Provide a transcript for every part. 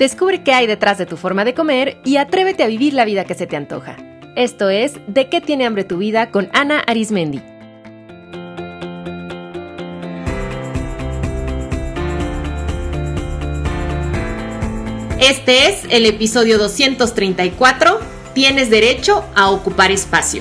Descubre qué hay detrás de tu forma de comer y atrévete a vivir la vida que se te antoja. Esto es De qué tiene hambre tu vida con Ana Arismendi. Este es el episodio 234. Tienes derecho a ocupar espacio.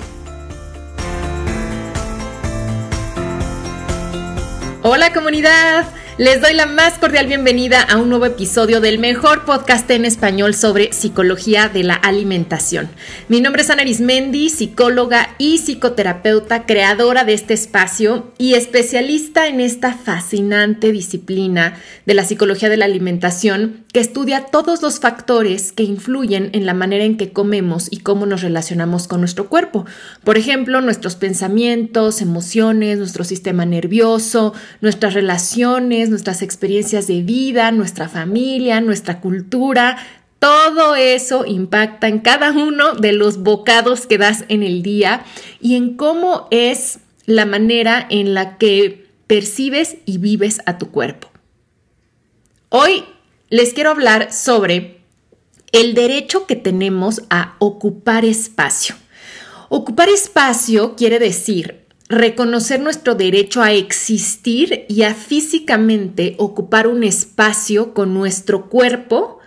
Hola comunidad. Les doy la más cordial bienvenida a un nuevo episodio del mejor podcast en español sobre psicología de la alimentación. Mi nombre es Ana Arismendi, psicóloga y psicoterapeuta, creadora de este espacio y especialista en esta fascinante disciplina de la psicología de la alimentación que estudia todos los factores que influyen en la manera en que comemos y cómo nos relacionamos con nuestro cuerpo. Por ejemplo, nuestros pensamientos, emociones, nuestro sistema nervioso, nuestras relaciones, nuestras experiencias de vida, nuestra familia, nuestra cultura, todo eso impacta en cada uno de los bocados que das en el día y en cómo es la manera en la que percibes y vives a tu cuerpo. Hoy les quiero hablar sobre el derecho que tenemos a ocupar espacio. Ocupar espacio quiere decir reconocer nuestro derecho a existir y a físicamente ocupar un espacio con nuestro cuerpo,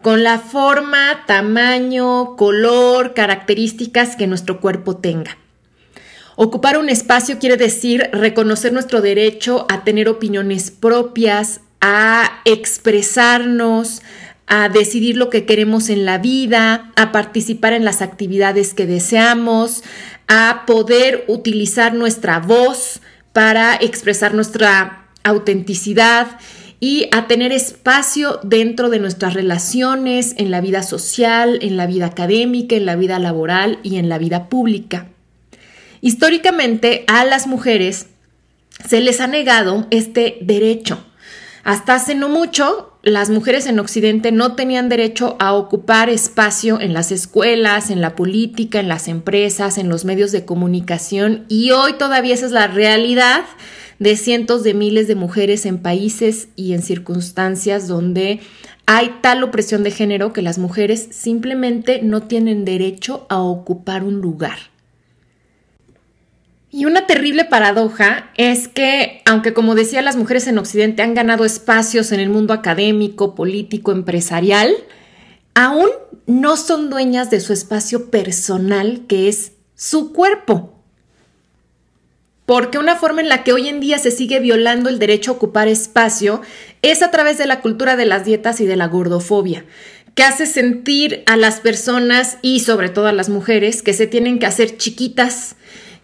con la forma, tamaño, color, características que nuestro cuerpo tenga. Ocupar un espacio quiere decir reconocer nuestro derecho a tener opiniones propias, a expresarnos, a decidir lo que queremos en la vida, a participar en las actividades que deseamos, a poder utilizar nuestra voz para expresar nuestra autenticidad y a tener espacio dentro de nuestras relaciones, en la vida social, en la vida académica, en la vida laboral y en la vida pública. Históricamente a las mujeres se les ha negado este derecho. Hasta hace no mucho las mujeres en Occidente no tenían derecho a ocupar espacio en las escuelas, en la política, en las empresas, en los medios de comunicación y hoy todavía esa es la realidad de cientos de miles de mujeres en países y en circunstancias donde hay tal opresión de género que las mujeres simplemente no tienen derecho a ocupar un lugar. Y una terrible paradoja es que, aunque como decía, las mujeres en Occidente han ganado espacios en el mundo académico, político, empresarial, aún no son dueñas de su espacio personal, que es su cuerpo. Porque una forma en la que hoy en día se sigue violando el derecho a ocupar espacio es a través de la cultura de las dietas y de la gordofobia, que hace sentir a las personas y sobre todo a las mujeres que se tienen que hacer chiquitas,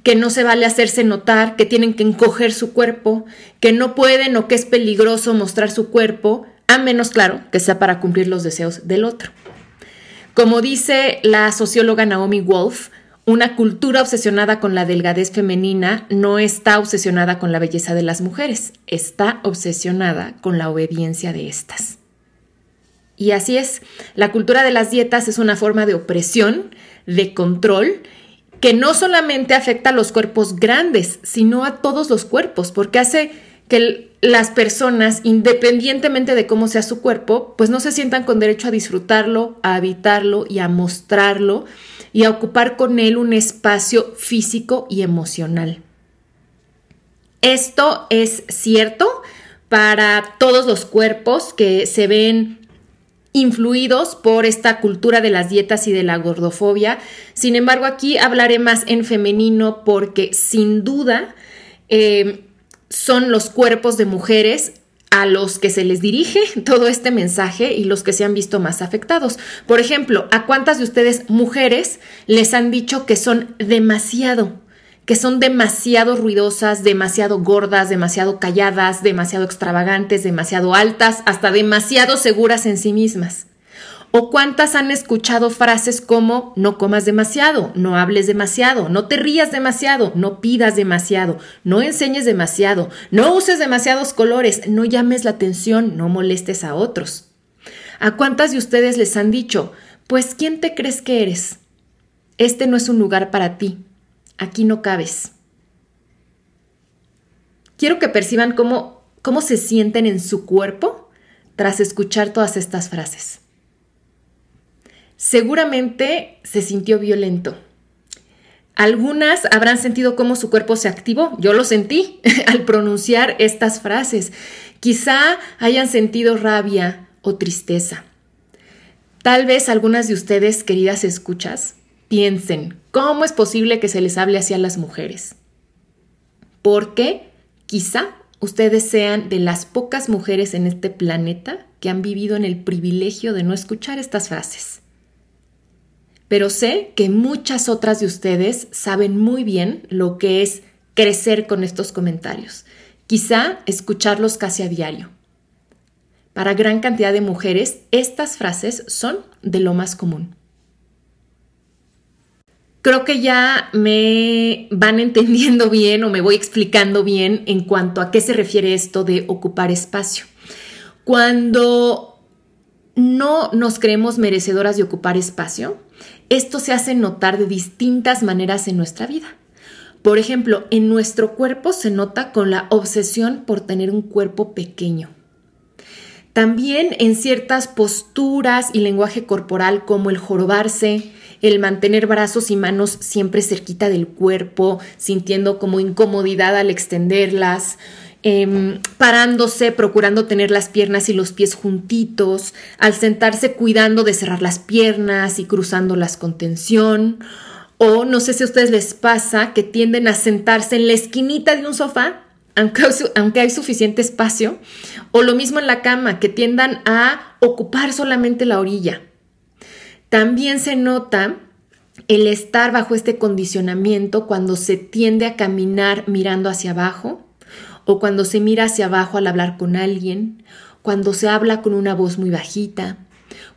que no se vale hacerse notar, que tienen que encoger su cuerpo, que no pueden o que es peligroso mostrar su cuerpo, a menos, claro, que sea para cumplir los deseos del otro. Como dice la socióloga Naomi Wolf, una cultura obsesionada con la delgadez femenina no está obsesionada con la belleza de las mujeres, está obsesionada con la obediencia de estas. Y así es, la cultura de las dietas es una forma de opresión, de control que no solamente afecta a los cuerpos grandes, sino a todos los cuerpos, porque hace que las personas, independientemente de cómo sea su cuerpo, pues no se sientan con derecho a disfrutarlo, a habitarlo y a mostrarlo y a ocupar con él un espacio físico y emocional. Esto es cierto para todos los cuerpos que se ven influidos por esta cultura de las dietas y de la gordofobia. Sin embargo, aquí hablaré más en femenino porque sin duda eh, son los cuerpos de mujeres a los que se les dirige todo este mensaje y los que se han visto más afectados. Por ejemplo, ¿a cuántas de ustedes mujeres les han dicho que son demasiado? Que son demasiado ruidosas, demasiado gordas, demasiado calladas, demasiado extravagantes, demasiado altas, hasta demasiado seguras en sí mismas. ¿O cuántas han escuchado frases como no comas demasiado, no hables demasiado, no te rías demasiado, no pidas demasiado, no enseñes demasiado, no uses demasiados colores, no llames la atención, no molestes a otros? ¿A cuántas de ustedes les han dicho, pues ¿quién te crees que eres? Este no es un lugar para ti, aquí no cabes. Quiero que perciban cómo, cómo se sienten en su cuerpo tras escuchar todas estas frases. seguramente se sintió violento. Algunas habrán sentido cómo su cuerpo se activó, yo lo sentí al pronunciar estas frases. Quizá hayan sentido rabia o tristeza. Tal vez algunas de ustedes, queridas escuchas, piensen, ¿cómo es posible que se les hable así a las mujeres? Porque quizá ustedes sean de las pocas mujeres en este planeta que han vivido en el privilegio de no escuchar estas frases. Pero sé que muchas otras de ustedes saben muy bien lo que es crecer con estos comentarios, quizá escucharlos casi a diario. Para gran cantidad de mujeres, estas frases son de lo más común. Creo que ya me van entendiendo bien o me voy explicando bien en cuanto a qué se refiere esto de ocupar espacio. Cuando no nos creemos merecedoras de ocupar espacio, esto se hace notar de distintas maneras en nuestra vida. Por ejemplo, en nuestro cuerpo se nota con la obsesión por tener un cuerpo pequeño. También en ciertas posturas y lenguaje corporal como el jorobarse, el mantener brazos y manos siempre cerquita del cuerpo, sintiendo como incomodidad al extenderlas, em, parándose, procurando tener las piernas y los pies juntitos, al sentarse cuidando de cerrar las piernas y cruzándolas con tensión. O no sé si a ustedes les pasa que tienden a sentarse en la esquinita de un sofá aunque, hay suficiente espacio, o lo mismo en la cama, que tiendan a ocupar solamente la orilla. También se nota el estar bajo este condicionamiento cuando se tiende a caminar mirando hacia abajo, o cuando se mira hacia abajo al hablar con alguien, cuando se habla con una voz muy bajita,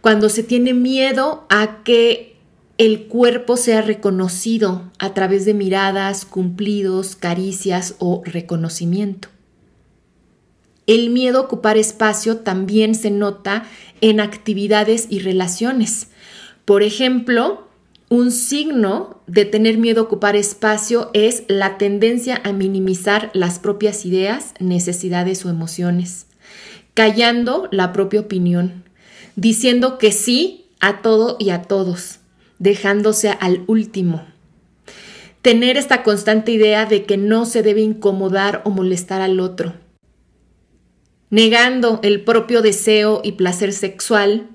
cuando se tiene miedo a que el cuerpo sea reconocido a través de miradas, cumplidos, caricias o reconocimiento. El miedo a ocupar espacio también se nota en actividades y relaciones. Por ejemplo, un signo de tener miedo a ocupar espacio es la tendencia a minimizar las propias ideas, necesidades o emociones, callando la propia opinión, diciendo que sí a todo y a todos dejándose al último. Tener esta constante idea de que no se debe incomodar o molestar al otro. Negando el propio deseo y placer sexual,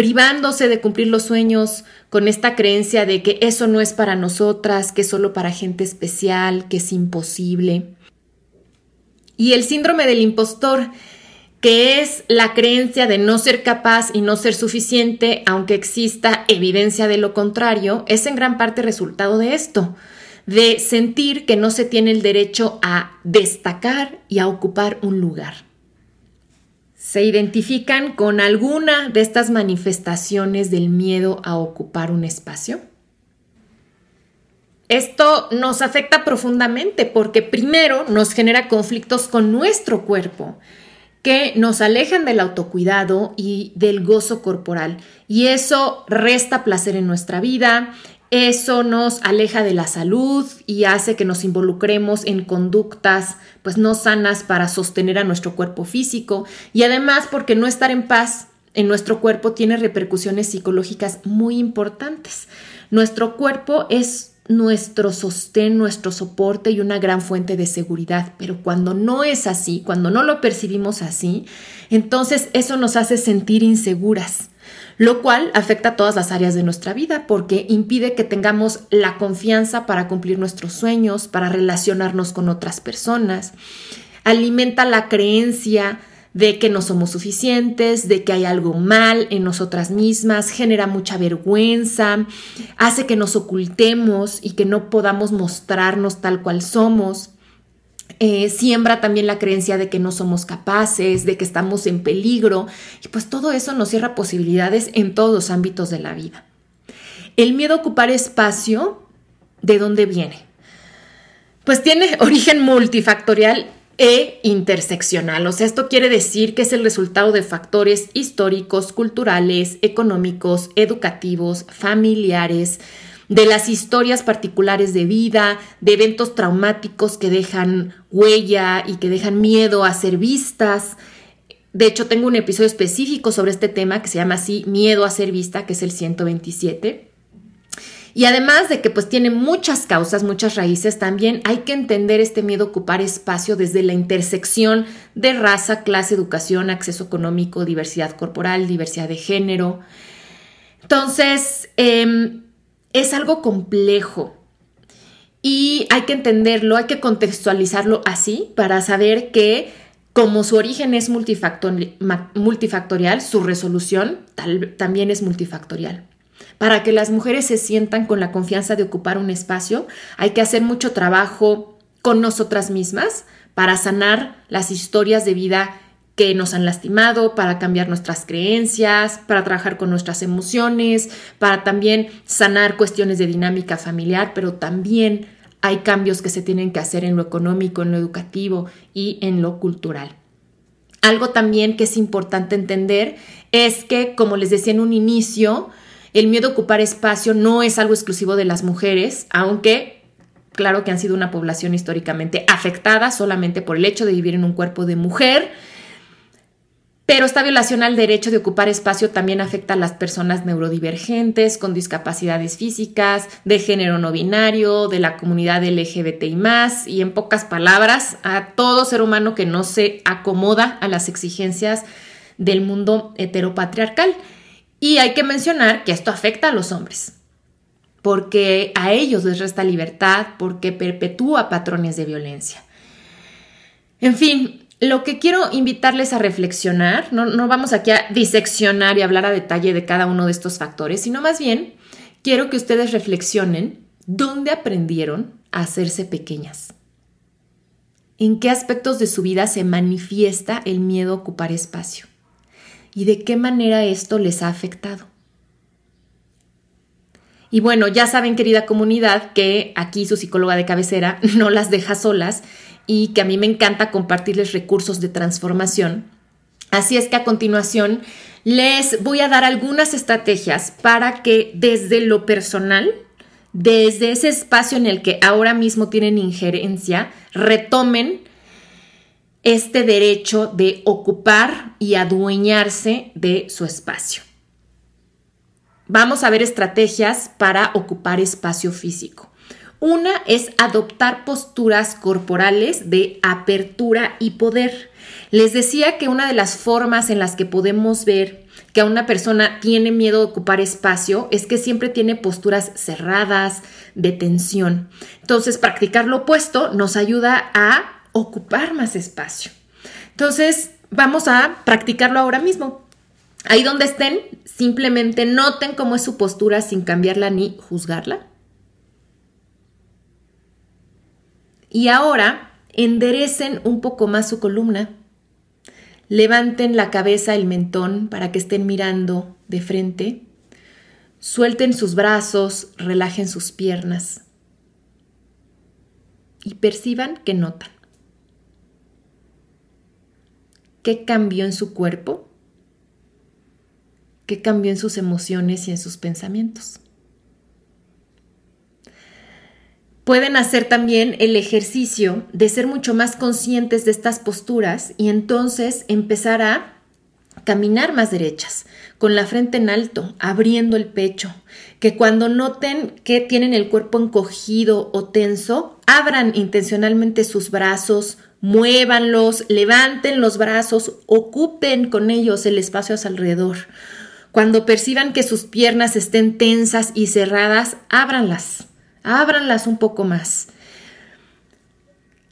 privándose de cumplir los sueños con esta creencia de que eso no es para nosotras, que es solo para gente especial, que es imposible. Y el síndrome del impostor, que es la creencia de no ser capaz y no ser suficiente, aunque exista evidencia de lo contrario, es en gran parte resultado de esto, de sentir que no se tiene el derecho a destacar y a ocupar un lugar. ¿Se identifican con alguna de estas manifestaciones del miedo a ocupar un espacio? Esto nos afecta profundamente porque primero nos genera conflictos con nuestro cuerpo que nos alejan del autocuidado y del gozo corporal. Y eso resta placer en nuestra vida, eso nos aleja de la salud y hace que nos involucremos en conductas pues no sanas para sostener a nuestro cuerpo físico y además porque no estar en paz en nuestro cuerpo tiene repercusiones psicológicas muy importantes. Nuestro cuerpo es nuestro sostén, nuestro soporte y una gran fuente de seguridad. Pero cuando no es así, cuando no lo percibimos así, entonces eso nos hace sentir inseguras, lo cual afecta a todas las áreas de nuestra vida porque impide que tengamos la confianza para cumplir nuestros sueños, para relacionarnos con otras personas. Alimenta la creencia de que no somos suficientes, de que hay algo mal en nosotras mismas, genera mucha vergüenza, hace que nos ocultemos y que no podamos mostrarnos tal cual somos. Eh, siembra también la creencia de que no somos capaces, de que estamos en peligro, y pues todo eso nos cierra posibilidades en todos los ámbitos de la vida. El miedo a ocupar espacio, ¿de dónde viene? Pues tiene origen multifactorial e interseccional. O sea, esto quiere decir que es el resultado de factores históricos, culturales, económicos, educativos, familiares, de las historias particulares de vida, de eventos traumáticos que dejan huella y que dejan miedo a ser vistas, De hecho, tengo un episodio específico sobre este tema que se llama así Miedo a ser vista, que es el 127. Y además de que pues tiene muchas causas, muchas raíces, también hay que entender este miedo a ocupar espacio desde la intersección de raza, clase, educación, acceso económico, diversidad corporal, diversidad de género. Entonces, em, es algo complejo y hay que entenderlo, hay que contextualizarlo así para saber que como su origen es multifactorial, su resolución también es multifactorial. Para que las mujeres se sientan con la confianza de ocupar un espacio, hay que hacer mucho trabajo con nosotras mismas para sanar las historias de vida que nos han lastimado, para cambiar nuestras creencias, para trabajar con nuestras emociones, para también sanar cuestiones de dinámica familiar, pero también hay cambios que se tienen que hacer en lo económico, en lo educativo y en lo cultural. Algo también que es importante entender es que, como les decía en un inicio, el miedo a ocupar espacio no es algo exclusivo de las mujeres, aunque claro que han sido una población históricamente afectada solamente por el hecho de vivir en un cuerpo de mujer. Pero esta violación al derecho de ocupar espacio también afecta a las personas neurodivergentes, con discapacidades físicas, de género no binario, de la comunidad LGBT y más, y en pocas palabras, a todo ser humano que no se acomoda a las exigencias del mundo heteropatriarcal. Y hay que mencionar que esto afecta a los hombres, porque a ellos les resta libertad, porque perpetúa patrones de violencia. En fin, lo que quiero invitarles a reflexionar, no, vamos aquí a diseccionar y hablar a detalle de cada uno de estos factores, sino más bien quiero que ustedes reflexionen dónde aprendieron a hacerse pequeñas. ¿En qué aspectos de su vida se manifiesta el miedo a ocupar espacio? y de qué manera esto les ha afectado. Y bueno, ya saben, querida comunidad, que aquí su psicóloga de cabecera no las deja solas y que a mí me encanta compartirles recursos de transformación. Así es que a continuación les voy a dar algunas estrategias para que desde lo personal, desde ese espacio en el que ahora mismo tienen injerencia, retomen este derecho de ocupar y adueñarse de su espacio. Vamos a ver estrategias para ocupar espacio físico. Una es adoptar posturas corporales de apertura y poder. Les decía que una de las formas en las que podemos ver que a una persona tiene miedo de ocupar espacio es que siempre tiene posturas cerradas, de tensión. Entonces, practicar lo opuesto nos ayuda a ocupar más espacio. Entonces, vamos a practicarlo ahora mismo. Ahí donde estén, simplemente noten cómo es su postura sin cambiarla ni juzgarla. Y ahora enderecen un poco más su columna. Levanten la cabeza, el mentón, para que estén mirando de frente. Suelten sus brazos, relajen sus piernas. Y perciban que notan. ¿Qué cambió en su cuerpo? ¿Qué cambió en sus emociones y en sus pensamientos? Pueden hacer también el ejercicio de ser mucho más conscientes de estas posturas y entonces empezar a caminar más derechas, con la frente en alto, abriendo el pecho, que cuando noten que tienen el cuerpo encogido o tenso, abran intencionalmente sus brazos, muévanlos, levanten los brazos, ocupen con ellos el espacio a su alrededor. Cuando perciban que sus piernas estén tensas y cerradas, ábranlas, ábranlas un poco más.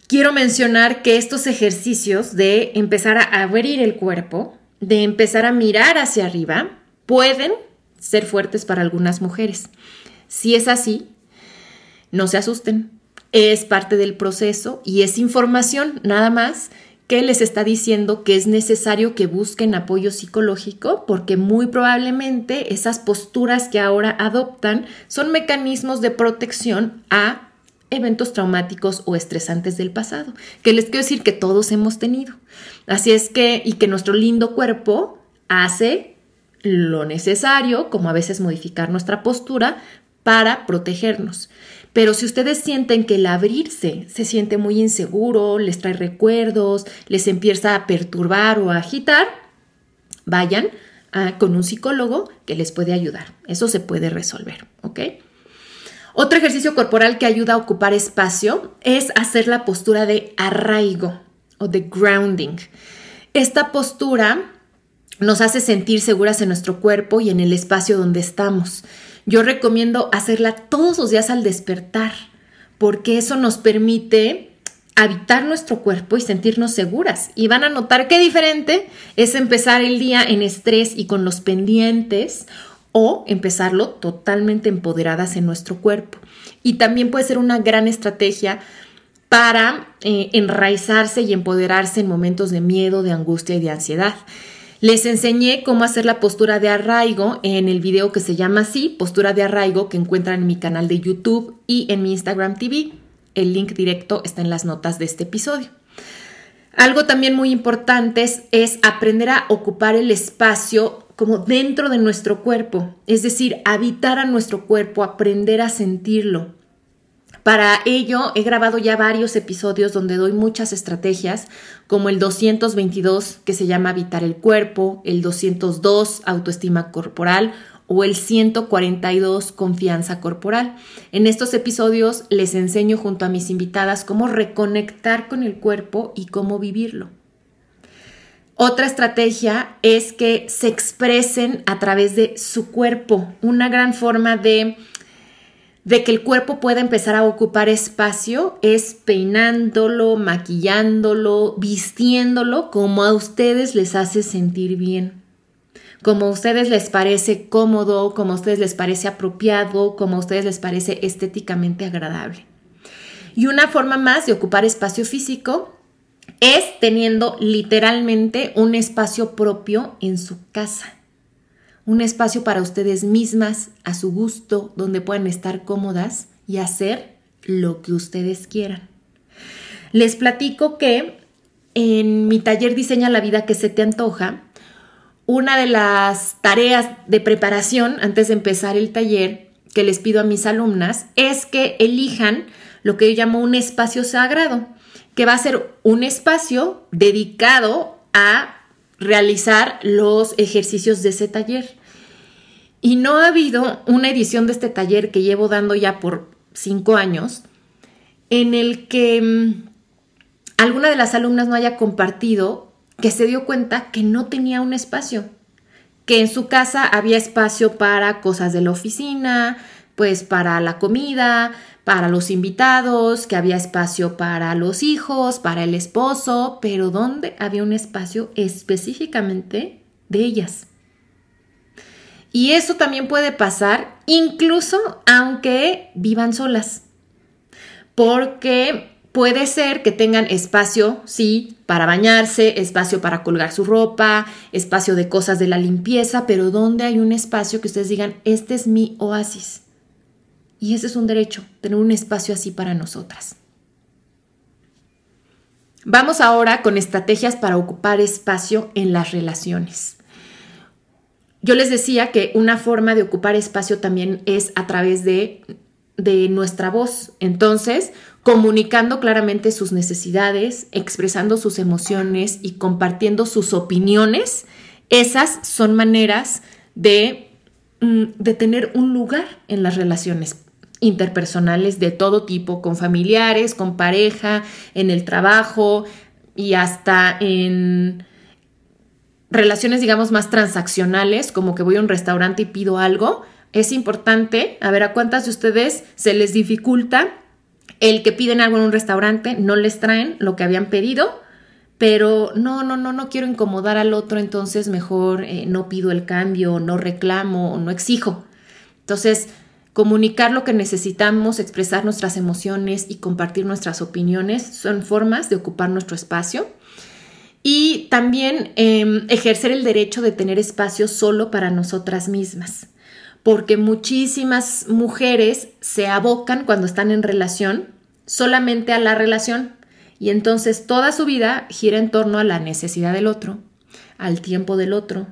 Quiero mencionar que estos ejercicios de empezar a abrir el cuerpo, de empezar a mirar hacia arriba, pueden ser fuertes para algunas mujeres. Si es así, no se asusten, es parte del proceso y es información nada más que les está diciendo que es necesario que busquen apoyo psicológico porque muy probablemente esas posturas que ahora adoptan son mecanismos de protección a eventos traumáticos o estresantes del pasado, que les quiero decir que todos hemos tenido. Así es que, y que nuestro lindo cuerpo hace lo necesario, como a veces modificar nuestra postura, para protegernos. Pero si ustedes sienten que el abrirse se siente muy inseguro, les trae recuerdos, les empieza a perturbar o a agitar, vayan con un psicólogo que les puede ayudar. Eso se puede resolver, ¿ok? Otro ejercicio corporal que ayuda a ocupar espacio es hacer la postura de arraigo o de grounding. Esta postura nos hace sentir seguras en nuestro cuerpo y en el espacio donde estamos. Yo recomiendo hacerla todos los días al despertar, porque eso nos permite habitar nuestro cuerpo y sentirnos seguras. Y van a notar qué diferente es empezar el día en estrés y con los pendientes o empezarlo totalmente empoderadas en nuestro cuerpo. Y también puede ser una gran estrategia para eh, enraizarse y empoderarse en momentos de miedo, de angustia y de ansiedad. Les enseñé cómo hacer la postura de arraigo en el video que se llama así, postura de arraigo, que encuentran en mi canal de YouTube y en mi Instagram TV. El link directo está en las notas de este episodio. Algo también muy importante es, es aprender a ocupar el espacio como dentro de nuestro cuerpo, es decir, habitar a nuestro cuerpo, aprender a sentirlo, para ello he grabado ya varios episodios donde doy muchas estrategias, como el 222 que se llama Habitar el Cuerpo, el 202 Autoestima Corporal o el 142 Confianza Corporal. En estos episodios les enseño junto a mis invitadas cómo reconectar con el cuerpo y cómo vivirlo. Otra estrategia es que se expresen a través de su cuerpo, una gran forma de de que el cuerpo pueda empezar a ocupar espacio es peinándolo, maquillándolo, vistiéndolo como a ustedes les hace sentir bien, como a ustedes les parece cómodo, como a ustedes les parece apropiado, como a ustedes les parece estéticamente agradable. Y una forma más de ocupar espacio físico es teniendo literalmente un espacio propio en su casa un espacio para ustedes mismas, a su gusto, donde puedan estar cómodas y hacer lo que ustedes quieran. Les platico que en mi taller Diseña la vida que se te antoja, una de las tareas de preparación antes de empezar el taller que les pido a mis alumnas es que elijan lo que yo llamo un espacio sagrado, que va a ser un espacio dedicado a realizar los ejercicios de ese taller. Y no ha habido una edición de este taller que llevo dando ya por cinco años en el que mm, alguna de las alumnas no haya compartido que se dio cuenta que no tenía un espacio, que en su casa había espacio para cosas de la oficina, pues para la comida, para los invitados, que había espacio para los hijos, para el esposo, pero ¿dónde había un espacio específicamente de ellas? Y eso también puede pasar incluso aunque vivan solas. Porque puede ser que tengan espacio, sí, para bañarse, espacio para colgar su ropa, espacio de cosas de la limpieza, pero donde hay un espacio que ustedes digan, este es mi oasis. Y ese es un derecho, tener un espacio así para nosotras. Vamos ahora con estrategias para ocupar espacio en las relaciones. Yo les decía que una forma de ocupar espacio también es a través de, de nuestra voz. Entonces, comunicando claramente sus necesidades, expresando sus emociones y compartiendo sus opiniones, esas son maneras de, mm, de tener un lugar en las relaciones interpersonales de todo tipo, con familiares, con pareja, en el trabajo y hasta en relaciones, digamos, más transaccionales, como que voy a un restaurante y pido algo, es importante, a ver, a cuántas de ustedes se les dificulta el que piden algo en un restaurante, no les traen lo que habían pedido, pero no, no, no, no quiero incomodar al otro, entonces mejor eh, no pido el cambio, no reclamo, no exijo. Entonces, comunicar lo que necesitamos, expresar nuestras emociones y compartir nuestras opiniones son formas de ocupar nuestro espacio y también em, ejercer el derecho de tener espacio solo para nosotras mismas, porque muchísimas mujeres se abocan cuando están en relación solamente a la relación y entonces toda su vida gira en torno a la necesidad del otro, al tiempo del otro,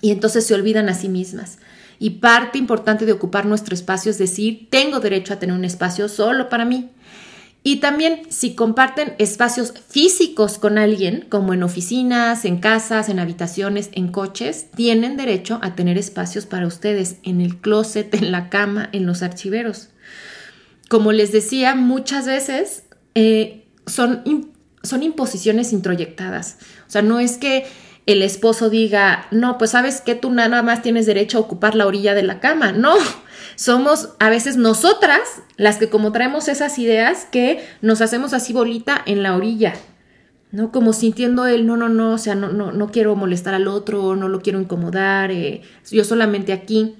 y entonces se olvidan a sí mismas. Y parte importante de ocupar nuestro espacio es decir, tengo derecho a tener un espacio solo para mí. Y también si comparten espacios físicos con alguien, como en oficinas, en casas, en habitaciones, en coches, tienen derecho a tener espacios para ustedes en el closet, en la cama, en los archiveros. Como les decía, muchas veces eh, son, son imposiciones introyectadas. O sea, no es que el esposo diga, no, pues sabes que tú nada más tienes derecho a ocupar la orilla de la cama. No, somos a veces nosotras las que como traemos esas ideas que nos hacemos así bolita en la orilla. ¿no? Como sintiendo el no, no, no, o sea, no, no, no quiero molestar al otro, no lo quiero incomodar, eh, yo solamente aquí.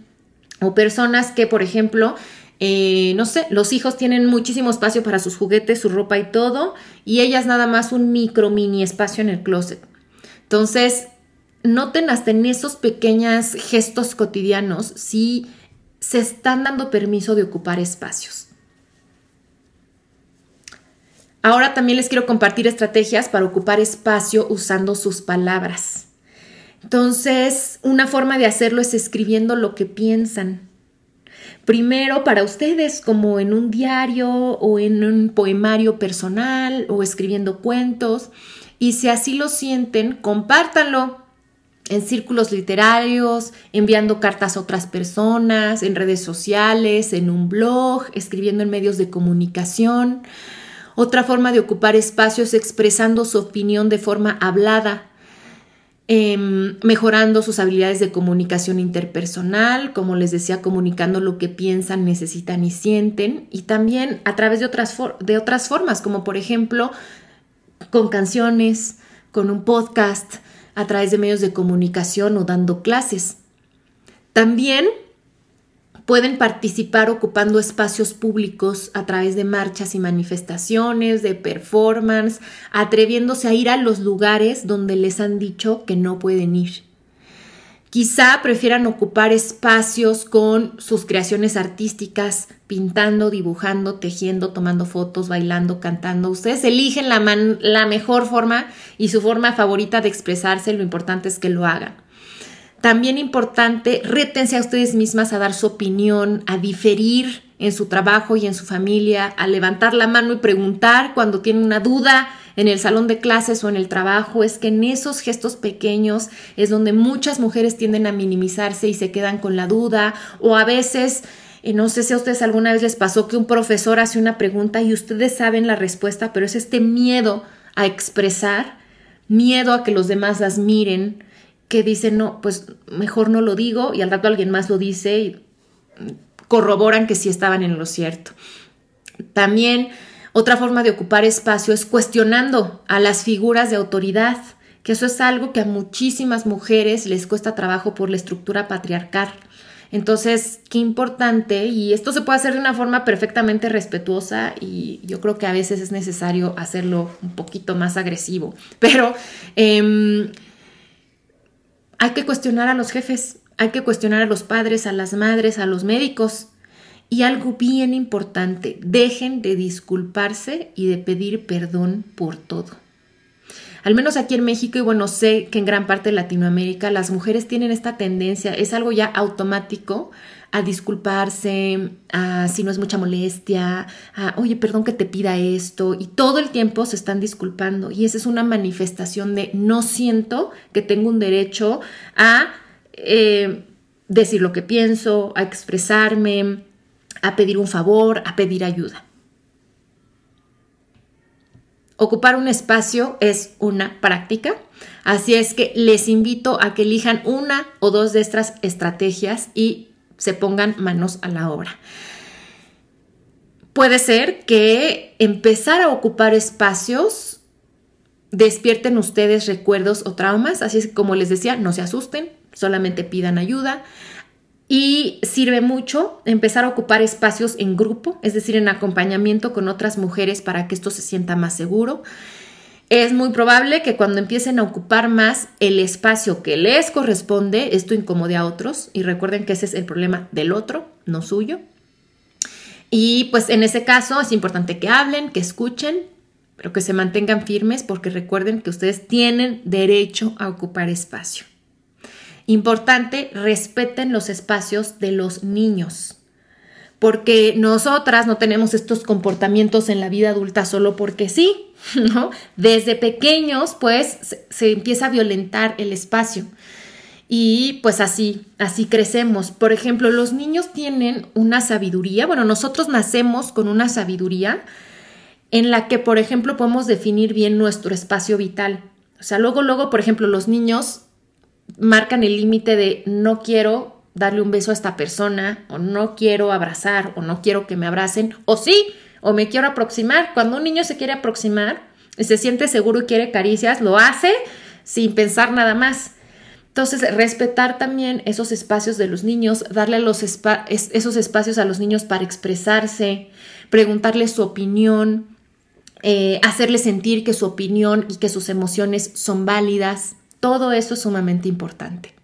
O personas que, por ejemplo, eh, no sé, los hijos tienen muchísimo espacio para sus juguetes, su ropa y todo, y ellas nada más un micro mini espacio en el closet. Entonces, noten hasta en esos pequeños gestos cotidianos si se están dando permiso de ocupar espacios. Ahora también les quiero compartir estrategias para ocupar espacio usando sus palabras. Entonces, una forma de hacerlo es escribiendo lo que piensan. Primero para ustedes, como en un diario o en un poemario personal o escribiendo cuentos y si así lo sienten, compártanlo en círculos literarios, enviando cartas a otras personas, en redes sociales, en un blog, escribiendo en medios de comunicación. Otra forma de ocupar espacios expresando su opinión de forma hablada, em, mejorando sus habilidades de comunicación interpersonal, como les decía, comunicando lo que piensan, necesitan y sienten, y también a través de otras, de otras formas, como por ejemplo con canciones, con un podcast, a través de medios de comunicación o dando clases. También pueden participar ocupando espacios públicos a través de marchas y manifestaciones, de performance, atreviéndose a ir a los lugares donde les han dicho que no pueden ir. Quizá prefieran ocupar espacios con sus creaciones artísticas, pintando, dibujando, tejiendo, tomando fotos, bailando, cantando. Ustedes eligen la, mejor forma y su forma favorita de expresarse, lo importante es que lo hagan. También importante, rétense a ustedes mismas a dar su opinión, a diferir en su trabajo y en su familia, a levantar la mano y preguntar cuando tienen una duda, en el salón de clases o en el trabajo, es que en esos gestos pequeños es donde muchas mujeres tienden a minimizarse y se quedan con la duda o a veces... Eh, no sé si a ustedes alguna vez les pasó que un profesor hace una pregunta y ustedes saben la respuesta, pero es este miedo a expresar, miedo a que los demás las miren, que dicen, no, pues mejor no lo digo y al rato alguien más lo dice y corroboran que sí estaban en lo cierto. También otra forma de ocupar espacio es cuestionando a las figuras de autoridad, que eso es algo que a muchísimas mujeres les cuesta trabajo por la estructura patriarcal. Entonces, qué importante, y esto se puede hacer de una forma perfectamente respetuosa y yo creo que a veces es necesario hacerlo un poquito más agresivo, pero em, hay que cuestionar a los jefes, hay que cuestionar a los padres, a las madres, a los médicos, y algo bien importante, dejen de disculparse y de pedir perdón por todo. Al menos aquí en México y bueno, sé que en gran parte de Latinoamérica las mujeres tienen esta tendencia, es algo ya automático a disculparse, a si no es mucha molestia, a oye, perdón que te pida esto, y todo el tiempo se están disculpando. Y esa es una manifestación de no siento que tengo un derecho a eh, decir lo que pienso, a expresarme, a pedir un favor, a pedir ayuda. Ocupar un espacio es una práctica, así es que les invito a que elijan una o dos de estas estrategias y se pongan manos a la obra. Puede ser que empezar a ocupar espacios despierten ustedes recuerdos o traumas, así es que como les decía, no se asusten, solamente pidan ayuda. Y sirve mucho empezar a ocupar espacios en grupo, es decir, en acompañamiento con otras mujeres para que esto se sienta más seguro. Es muy probable que cuando empiecen a ocupar más el espacio que les corresponde, esto incomode a otros. Y recuerden que ese es el problema del otro, no suyo. Y pues en ese caso es importante que hablen, que escuchen, pero que se mantengan firmes porque recuerden que ustedes tienen derecho a ocupar espacio. Importante, respeten los espacios de los niños. Porque nosotras no tenemos estos comportamientos en la vida adulta solo porque sí, ¿no? Desde pequeños, pues, se, empieza a violentar el espacio. Y pues así, así crecemos. Por ejemplo, los niños tienen una sabiduría, bueno, nosotros nacemos con una sabiduría en la que, por ejemplo, podemos definir bien nuestro espacio vital. O sea, luego, luego, por ejemplo, los niños marcan el límite de no quiero darle un beso a esta persona, o no quiero abrazar, o no quiero que me abracen, o sí, o me quiero aproximar. Cuando un niño se quiere aproximar y se siente seguro y quiere caricias, lo hace sin pensar nada más. Entonces, respetar también esos espacios de los niños, darle los esos espacios a los niños para expresarse, preguntarles su opinión, eh, hacerle sentir que su opinión y que sus emociones son válidas. Todo eso es sumamente importante.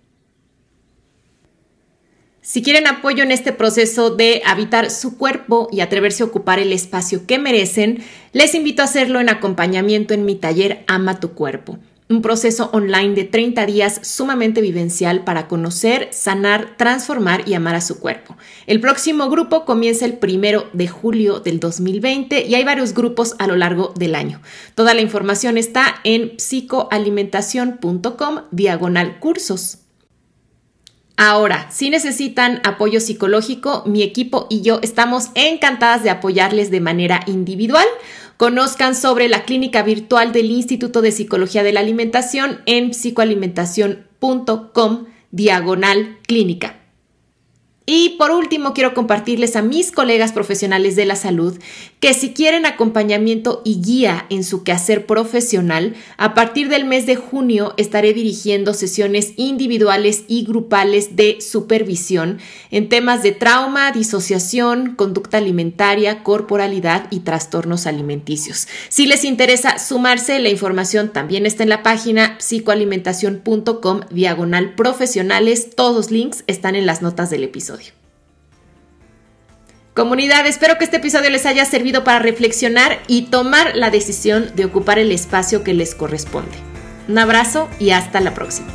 Si quieren apoyo en este proceso de habitar su cuerpo y atreverse a ocupar el espacio que merecen, les invito a hacerlo en acompañamiento en mi taller Ama tu cuerpo un proceso online de 30 días sumamente vivencial para conocer, sanar, transformar y amar a su cuerpo. El próximo grupo comienza el primero de julio del 2020 y hay varios grupos a lo largo del año. Toda la información está en psicoalimentación.com diagonal cursos. Ahora, si necesitan apoyo psicológico, mi equipo y yo estamos encantadas de apoyarles de manera individual Conozcan sobre la clínica virtual del Instituto de Psicología de la Alimentación en psicoalimentación.com diagonal clínica. Y por último, quiero compartirles a mis colegas profesionales de la salud que si quieren acompañamiento y guía en su quehacer profesional, a partir del mes de junio estaré dirigiendo sesiones individuales y grupales de supervisión en temas de trauma, disociación, conducta alimentaria, corporalidad y trastornos alimenticios. Si les interesa sumarse, la información también está en la página psicoalimentación.com diagonal profesionales. Todos los links están en las notas del episodio. Comunidad, espero que este episodio les haya servido para reflexionar y tomar la decisión de ocupar el espacio que les corresponde. Un abrazo y hasta la próxima.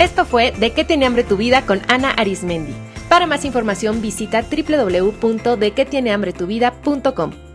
Esto fue De qué tiene hambre tu vida con Ana Arismendi. Para más información visita www.dequetienehambretuvida.com.